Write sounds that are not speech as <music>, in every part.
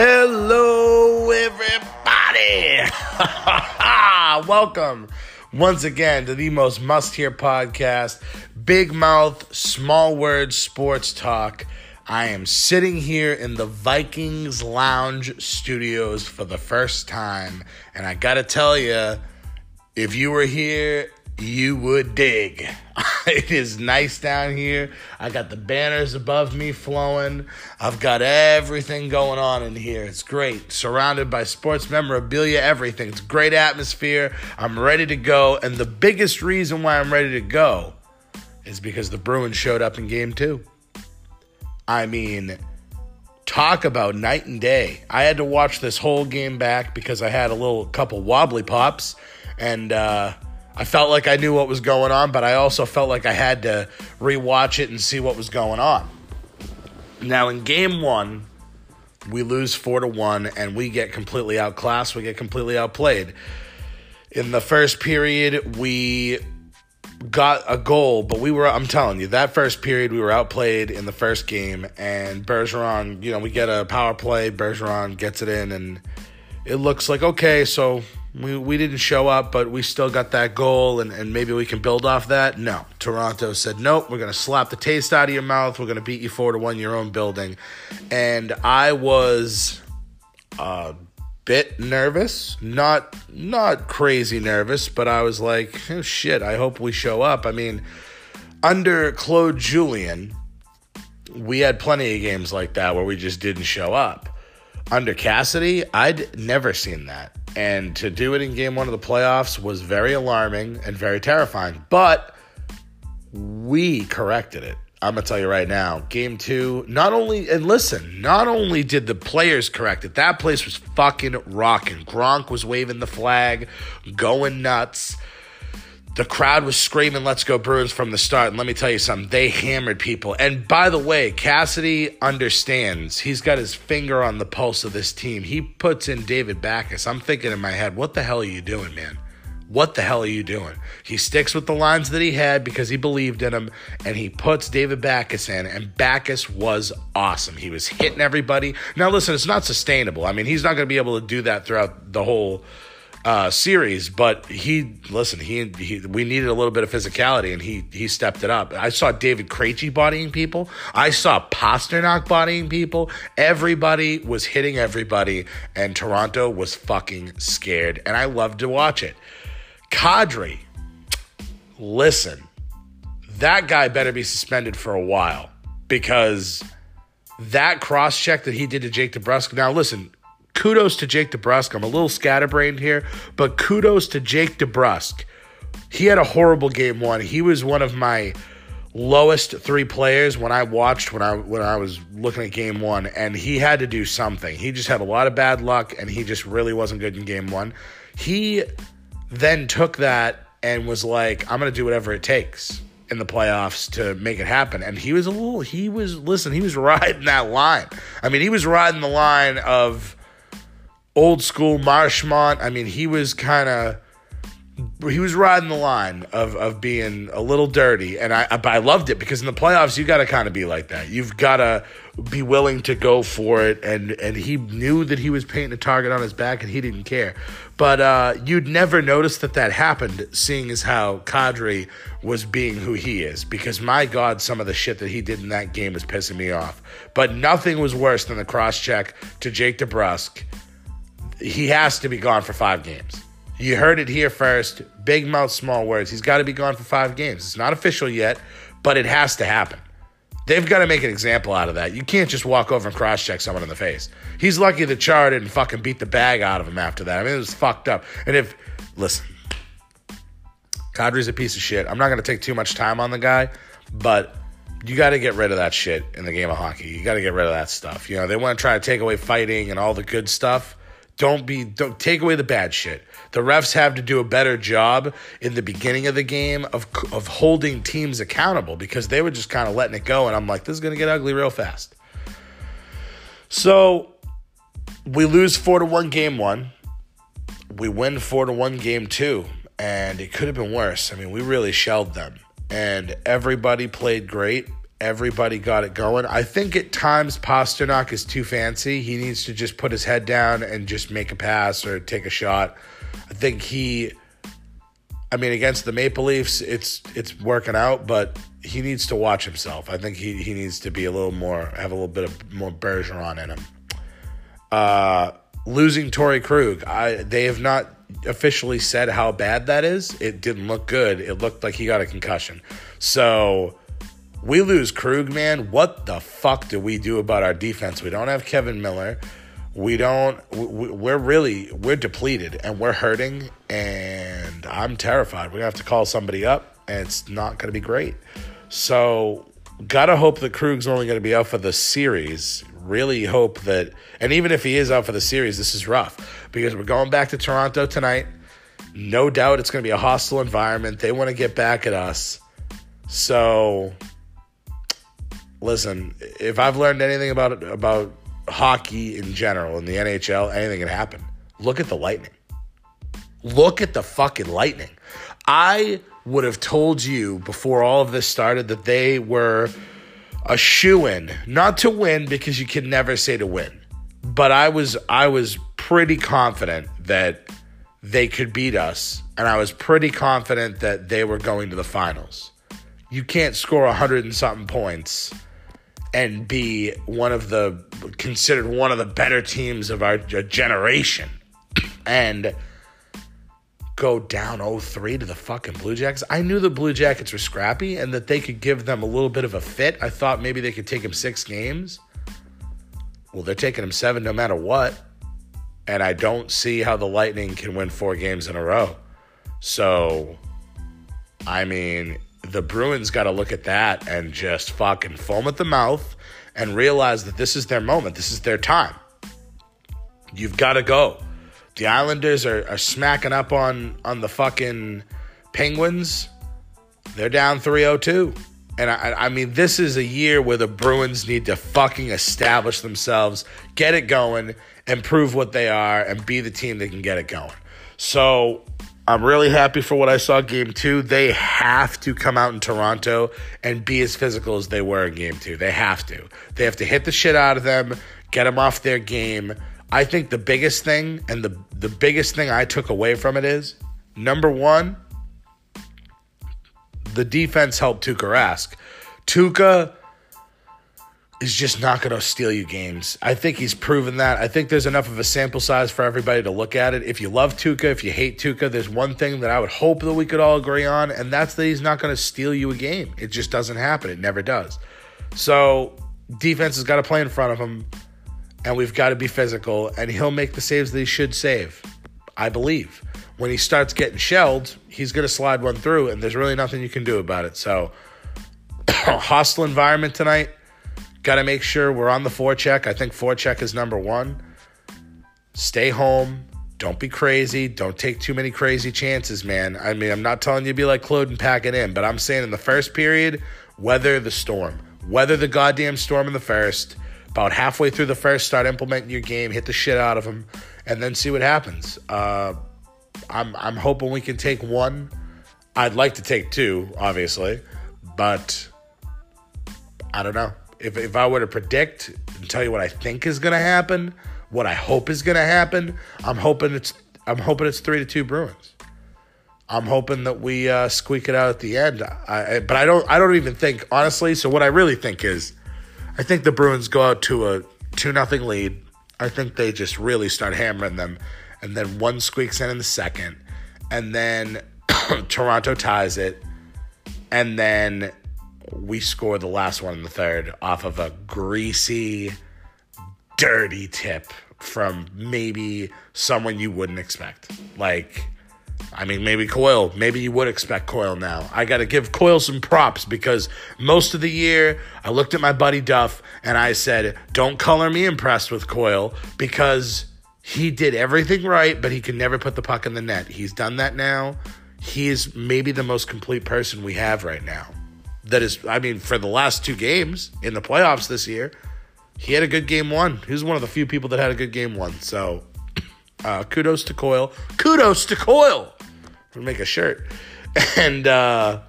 Hello, everybody. <laughs> Welcome once again to the most must hear podcast, Big Mouth, Small Words Sports Talk. I am sitting here in the Vikings Lounge studios for the first time, and I gotta tell you, if you were here, you would dig. <laughs> it is nice down here. I got the banners above me flowing. I've got everything going on in here. It's great. Surrounded by sports memorabilia, everything. It's great atmosphere. I'm ready to go. And the biggest reason why I'm ready to go is because the Bruins showed up in game two. I mean, talk about night and day. I had to watch this whole game back because I had a little couple wobbly pops and uh I felt like I knew what was going on, but I also felt like I had to rewatch it and see what was going on. Now, in game one, we lose four to one, and we get completely outclassed. We get completely outplayed. In the first period, we got a goal, but we were, I'm telling you, that first period, we were outplayed in the first game, and Bergeron, you know, we get a power play, Bergeron gets it in, and it looks like, okay, so we, we didn't show up, but we still got that goal, and, and maybe we can build off that. No. Toronto said, nope, we're going to slap the taste out of your mouth. We're going to beat you 4 to 1 your own building. And I was a bit nervous. Not, not crazy nervous, but I was like, oh, shit, I hope we show up. I mean, under Claude Julien, we had plenty of games like that where we just didn't show up. Under Cassidy, I'd never seen that. And to do it in game one of the playoffs was very alarming and very terrifying. But we corrected it. I'm going to tell you right now. Game two, not only, and listen, not only did the players correct it, that place was fucking rocking. Gronk was waving the flag, going nuts. The crowd was screaming, Let's go Bruins from the start. And let me tell you something, they hammered people. And by the way, Cassidy understands. He's got his finger on the pulse of this team. He puts in David Backes. I'm thinking in my head, What the hell are you doing, man? What the hell are you doing? He sticks with the lines that he had because he believed in them, and he puts David Backes in, and Backes was awesome. He was hitting everybody. Now, listen, it's not sustainable. I mean, he's not going to be able to do that throughout the whole uh, series, but he listen. He, he we needed a little bit of physicality, and he he stepped it up. I saw David Krejci bodying people. I saw Pastrnak bodying people. Everybody was hitting everybody, and Toronto was fucking scared. And I loved to watch it. Kadri, listen, that guy better be suspended for a while because that cross check that he did to Jake DeBrusk. Now, listen, kudos to Jake DeBrusk. I'm a little scatterbrained here, but kudos to Jake DeBrusk. He had a horrible game one. He was one of my lowest three players when I watched when I when I was looking at game one, and he had to do something. He just had a lot of bad luck, and he just really wasn't good in game one. He then took that and was like, I'm gonna do whatever it takes in the playoffs to make it happen. And he was a little he was listen, he was <laughs> riding that line. I mean, he was riding the line of old school Marchand. I mean, he was kind of he was riding the line of of being a little dirty, and I I loved it because in the playoffs you got to kind of be like that. You've got to be willing to go for it, and and he knew that he was painting a target on his back, and he didn't care. But uh, you'd never notice that that happened, seeing as how Kadri was being who he is. Because my God, some of the shit that he did in that game is pissing me off. But nothing was worse than the cross check to Jake DeBrusk. He has to be gone for five games. You heard it here first. Big mouth, small words. He's got to be gone for five games. It's not official yet, but it has to happen. They've got to make an example out of that. You can't just walk over and cross check someone in the face. He's lucky the Chara didn't fucking beat the bag out of him after that. I mean, it was fucked up. And if, listen, Kadri's a piece of shit. I'm not going to take too much time on the guy, but you got to get rid of that shit in the game of hockey. You got to get rid of that stuff. You know, they want to try to take away fighting and all the good stuff. Don't be don't take away the bad shit. The refs have to do a better job in the beginning of the game of of holding teams accountable because they were just kind of letting it go and I'm like this is going to get ugly real fast. So we lose 4 to 1 game 1. We win 4 to 1 game 2 and it could have been worse. I mean, we really shelled them and everybody played great everybody got it going. I think at times Pastrnak is too fancy. He needs to just put his head down and just make a pass or take a shot. I think he I mean against the Maple Leafs it's it's working out, but he needs to watch himself. I think he he needs to be a little more have a little bit of more Bergeron in him. Uh losing Torey Krug, I they have not officially said how bad that is. It didn't look good. It looked like he got a concussion. So we lose Krug, man. What the fuck do we do about our defense? We don't have Kevan Miller. We don't. We're really we're depleted and we're hurting, and I'm terrified. We're gonna have to call somebody up, and it's not gonna be great. So, gotta hope that Krug's only gonna be out for the series. Really hope that, and even if he is out for the series, this is rough because we're going back to Toronto tonight. No doubt it's gonna be a hostile environment. They want to get back at us. So listen, if I've learned anything about about hockey in general in the NHL, anything can happen. Look at the Lightning. Look at the fucking Lightning. I would have told you before all of this started that they were a shoe in, not to win because you can never say to win. But I was I was pretty confident that they could beat us, and I was pretty confident that they were going to the finals. You can't score a hundred and something points and be one of the considered one of the better teams of our generation and go down 0-3 to the fucking Blue Jackets. I knew the Blue Jackets were scrappy and that they could give them a little bit of a fit. I thought maybe they could take them 6 games. Well, they're taking them 7 no matter what. And I don't see how the Lightning can win 4 games in a row. So I mean, the Bruins got to look at that and just fucking foam at the mouth and realize that this is their moment. This is their time. You've got to go. The Islanders are, are smacking up on, on the fucking Penguins. They're down 3 0 2. And I, I mean, this is a year where the Bruins need to fucking establish themselves, get it going, and prove what they are, and be the team that can get it going. So I'm really happy for what I saw game two. They have to come out in Toronto and be as physical as they were in game two. They have to. They have to hit the shit out of them, get them off their game. I think the biggest thing and the, the biggest thing I took away from it is number one, the defense helped Tuukka Rask. Tuukka is just not going to steal you games. I think he's proven that. I think there's enough of a sample size for everybody to look at it. If you love Tuukka, if you hate Tuukka, there's one thing that I would hope that we could all agree on, and that's that he's not going to steal you a game. It just doesn't happen. It never does. So defense has got to play in front of him, and we've got to be physical, and he'll make the saves that he should save. I believe. When he starts getting shelled, he's going to slide one through, and there's really nothing you can do about it. So, <coughs> hostile environment tonight Got to make sure we're on the forecheck. I think forecheck is number one. Stay home. Don't be crazy. Don't take too many crazy chances, man. I mean, I'm not telling you to be like Claude and pack it in, but I'm saying in the first period, weather the storm. Weather the goddamn storm in the first. About halfway through the first, start implementing your game, hit the shit out of them, and then see what happens. Uh, I'm I'm hoping we can take one. I'd like to take two, obviously, but I don't know if, if I were to predict and tell you what I think is going to happen, what I hope is going to happen, I'm hoping it's I'm hoping it's three to two Bruins. I'm hoping that we uh, squeak it out at the end. I, but I don't I don't even think honestly. So what I really think is, I think the Bruins go out to a two nothing lead. I think they just really start hammering them, and then one squeaks in in the second, and then <coughs> Toronto ties it, and then we score the last one in the third off of a greasy, dirty tip from maybe someone you wouldn't expect. Like, I mean, maybe Coyle. Maybe you would expect Coyle now. I got to give Coyle some props because most of the year I looked at my buddy Duff and I said, don't color me impressed with Coyle because he did everything right, but he can never put the puck in the net. He's done that now. He is maybe the most complete person we have right now that is, I mean, for the last two games in the playoffs this year, he had a good game one. He was one of the few people that had a good game one. So <clears throat> uh, kudos to Coyle. Kudos to Coyle. we make a shirt. <laughs> And uh,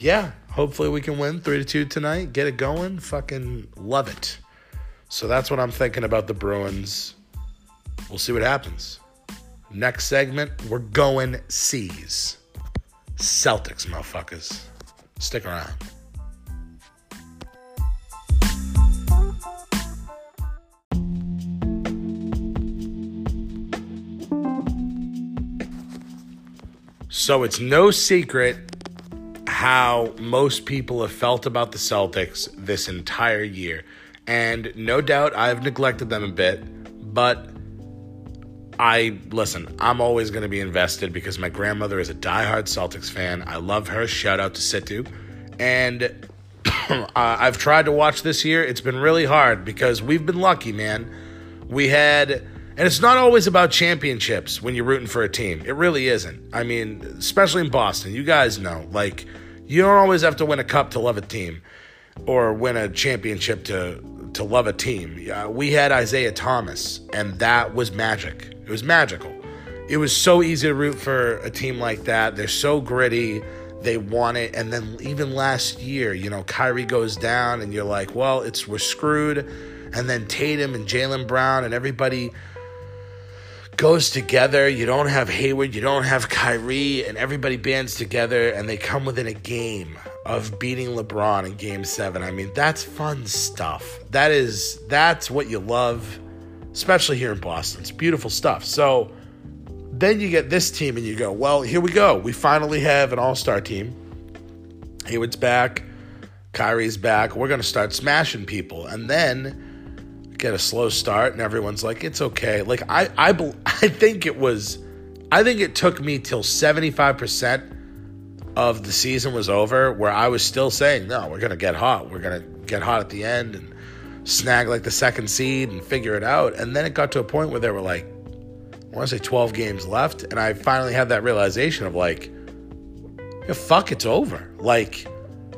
yeah, Hopefully we can win 3 to 2 tonight. Get it going. Fucking love it. So that's what I'm thinking about the Bruins. We'll see what happens. Next segment, we're going C's. Celtics, motherfuckers. Stick around. So it's no secret how most people have felt about the Celtics this entire year. And no doubt I've neglected them a bit, but I listen, I'm always going to be invested because my grandmother is a diehard Celtics fan. I love her. Shout out to Situ. And <coughs> uh, I've tried to watch this year. It's been really hard because we've been lucky, man. We had, and it's not always about championships when you're rooting for a team. It really isn't. I mean, especially in Boston, you guys know, like, you don't always have to win a cup to love a team or win a championship to to love a team. Uh, we had Isaiah Thomas, and that was magic. It was magical. It was so easy to root for a team like that. They're so gritty. They want it. And then even last year, you know, Kyrie goes down, and you're like, well, it's we're screwed. And then Tatum and Jaylen Brown and everybody goes together. You don't have Hayward, you don't have Kyrie, and everybody bands together and they come within a game of beating LeBron in game seven. I mean, that's fun stuff. That is that's what you love, especially here in Boston. It's beautiful stuff. So then you get this team and you go, well, here we go. We finally have an all-star team. Hayward's back, Kyrie's back. We're gonna start smashing people. And then get a slow start and everyone's like it's okay like i i <laughs> i think it was i think it took me till 75% of the season was over where i was still saying no we're gonna get hot we're gonna get hot at the end and snag like the second seed and figure it out and then it got to a point where there were like i want to say 12 games left and i finally had that realization of like yeah, fuck it's over like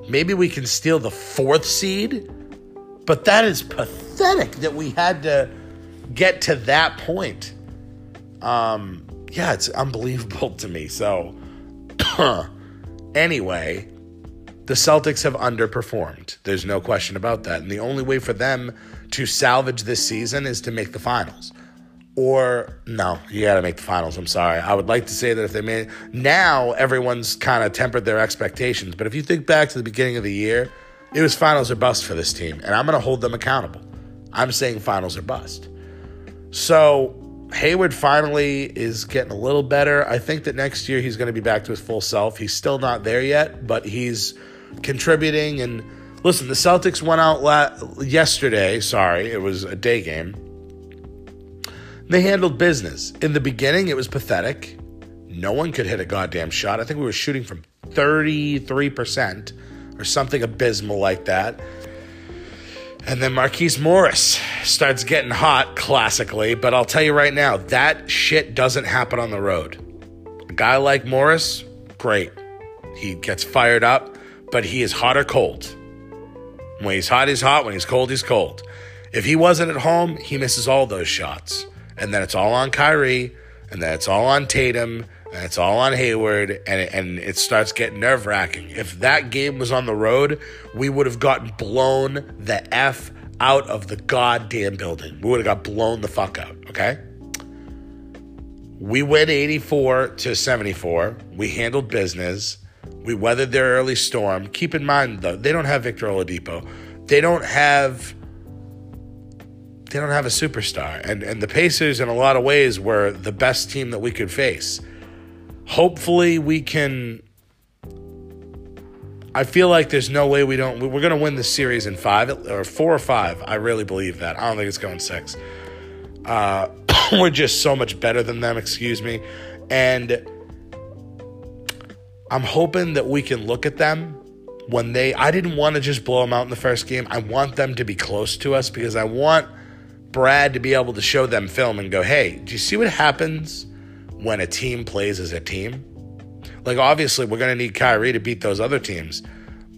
maybe we can steal the fourth seed but that is pathetic that we had to get to that point. Um, yeah, it's unbelievable <laughs> to me. So, <clears throat> anyway, the Celtics have underperformed. There's no question about that. And the only way for them to salvage this season is to make the finals. Or, no, you got to make the finals. I'm sorry. I would like to say that if they made now, everyone's kind of tempered their expectations. But if you think back to the beginning of the year, it was finals or bust for this team, and I'm going to hold them accountable. I'm saying finals or bust. So Hayward finally is getting a little better. I think that next year he's going to be back to his full self. He's still not there yet, but he's contributing. And listen, the Celtics went out la- yesterday. Sorry, it was a day game. They handled business. In the beginning, it was pathetic. No one could hit a goddamn shot. I think we were shooting from 33% or something abysmal like that. And then Marcus Morris starts getting hot classically, but I'll tell you right now, that shit doesn't happen on the road. A guy like Morris, great. He gets fired up, but he is hot or cold. When he's hot, he's hot. When he's cold, he's cold. If he wasn't at home, he misses all those shots. And then it's all on Kyrie, and then it's all on Tatum, and it's all on Hayward, and it, and it starts getting nerve wracking. If that game was on the road, we would have gotten blown the f out of the goddamn building. We would have got blown the fuck out. Okay. We went 84 to 74. We handled business. We weathered their early storm. Keep in mind though, they don't have Victor Oladipo. They don't have they don't have a superstar. And and the Pacers in a lot of ways were the best team that we could face hopefully we can I feel like there's no way we don't. We're going to win the series in five or four or five. I really believe that. I don't think it's going six. Uh, <coughs> we're just so much better than them. Excuse me, and I'm hoping that we can look at them when they. I didn't want to just blow them out in the first game. I want them to be close to us because I want Brad to be able to show them film and go, "Hey, do you see what happens?" when a team plays as a team. Like, obviously, we're going to need Kyrie to beat those other teams.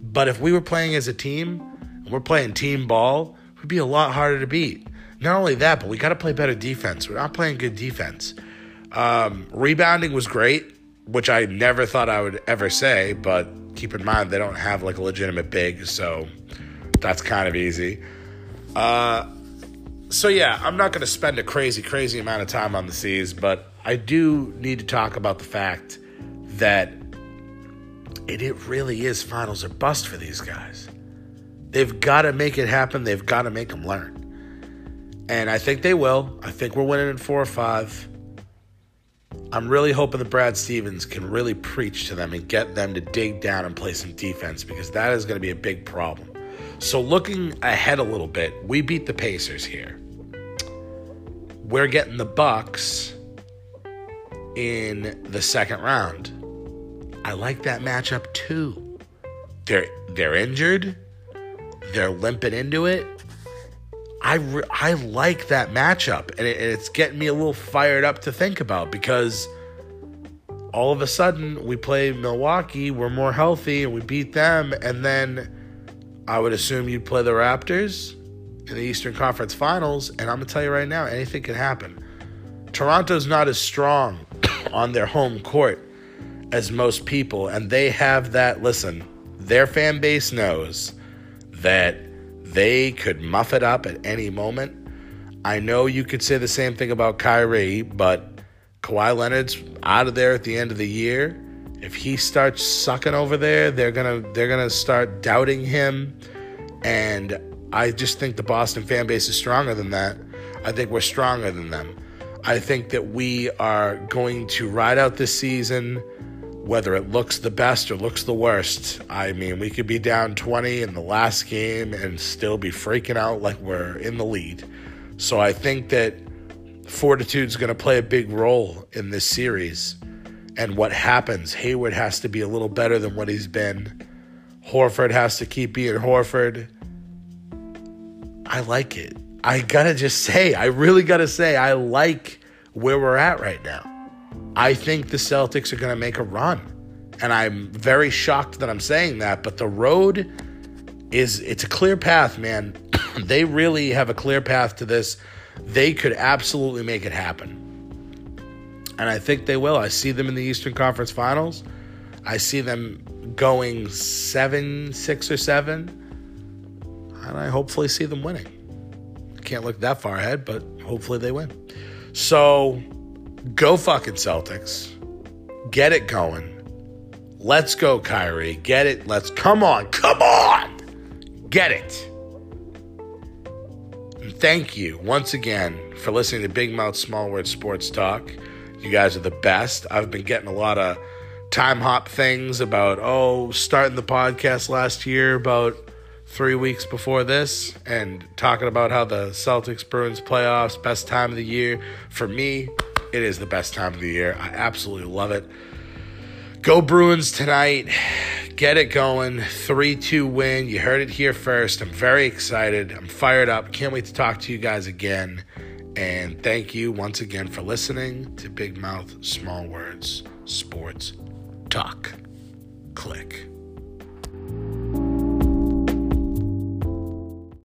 But if we were playing as a team and we're playing team ball, it would be a lot harder to beat. Not only that, but we got to play better defense. We're not playing good defense. Um, rebounding was great. Which I never thought I would ever say, but keep in mind they don't have like a legitimate big, so that's kind of easy. Uh, so yeah, I'm not going to spend a crazy, crazy amount of time on the C's, but I do need to talk about the fact that it, it really is finals or bust for these guys. They've got to make it happen. They've got to make them learn. And I think they will. I think we're winning in four or five. I'm really hoping that Brad Stevens can really preach to them and get them to dig down and play some defense because that is going to be a big problem. So, looking ahead a little bit, we beat the Pacers here. We're getting the Bucks in the second round. I like that matchup too. They're they're injured. They're limping into it. I, re- I like that matchup, and, it, it's getting me a little fired up to think about because all of a sudden we play Milwaukee, we're more healthy, and we beat them, and then I would assume you'd play the Raptors in the Eastern Conference Finals, and I'm gonna tell you right now, anything can happen. Toronto's not as strong <coughs> on their home court as most people, and they have that. Listen, their fan base knows that they could muff it up at any moment. I know you could say the same thing about Kyrie, but Kawhi Leonard's out of there at the end of the year. If he starts sucking over there, they're gonna they're gonna start doubting him. And I just think the Boston fan base is stronger than that. I think we're stronger than them. I think that we are going to ride out this season whether it looks the best or looks the worst. I mean, we could be down 20 in the last game and still be freaking out like we're in the lead. So I think that fortitude's going to play a big role in this series. And what happens, Hayward has to be a little better than what he's been. Horford has to keep being Horford. I like it. I gotta just say, I really gotta say, I like where we're at right now. I think the Celtics are going to make a run. And I'm very shocked that I'm saying that, but the road is it's a clear path, man. <clears throat> they really have a clear path to this. They could absolutely make it happen. And I think they will. I see them in the Eastern Conference Finals. I see them going 7, 6 or 7. And I hopefully see them winning. Can't look that far ahead, but hopefully they win. So, Go fucking Celtics. Get it going. Let's go, Kyrie. Get it. Let's come on. Come on. Get it. And thank you once again for listening to Big Mouth Small Word Sports Talk. You guys are the best. I've been getting a lot of time hop things about, oh, starting the podcast last year about three weeks before this and talking about how the Celtics Bruins playoffs, best time of the year. For me, it is the best time of the year. I absolutely love it. Go Bruins tonight. Get it going. 3 2 win. You heard it here first. I'm very excited. I'm fired up. Can't wait to talk to you guys again. And thank you once again for listening to Big Mouth Small Words Sports Talk. Click.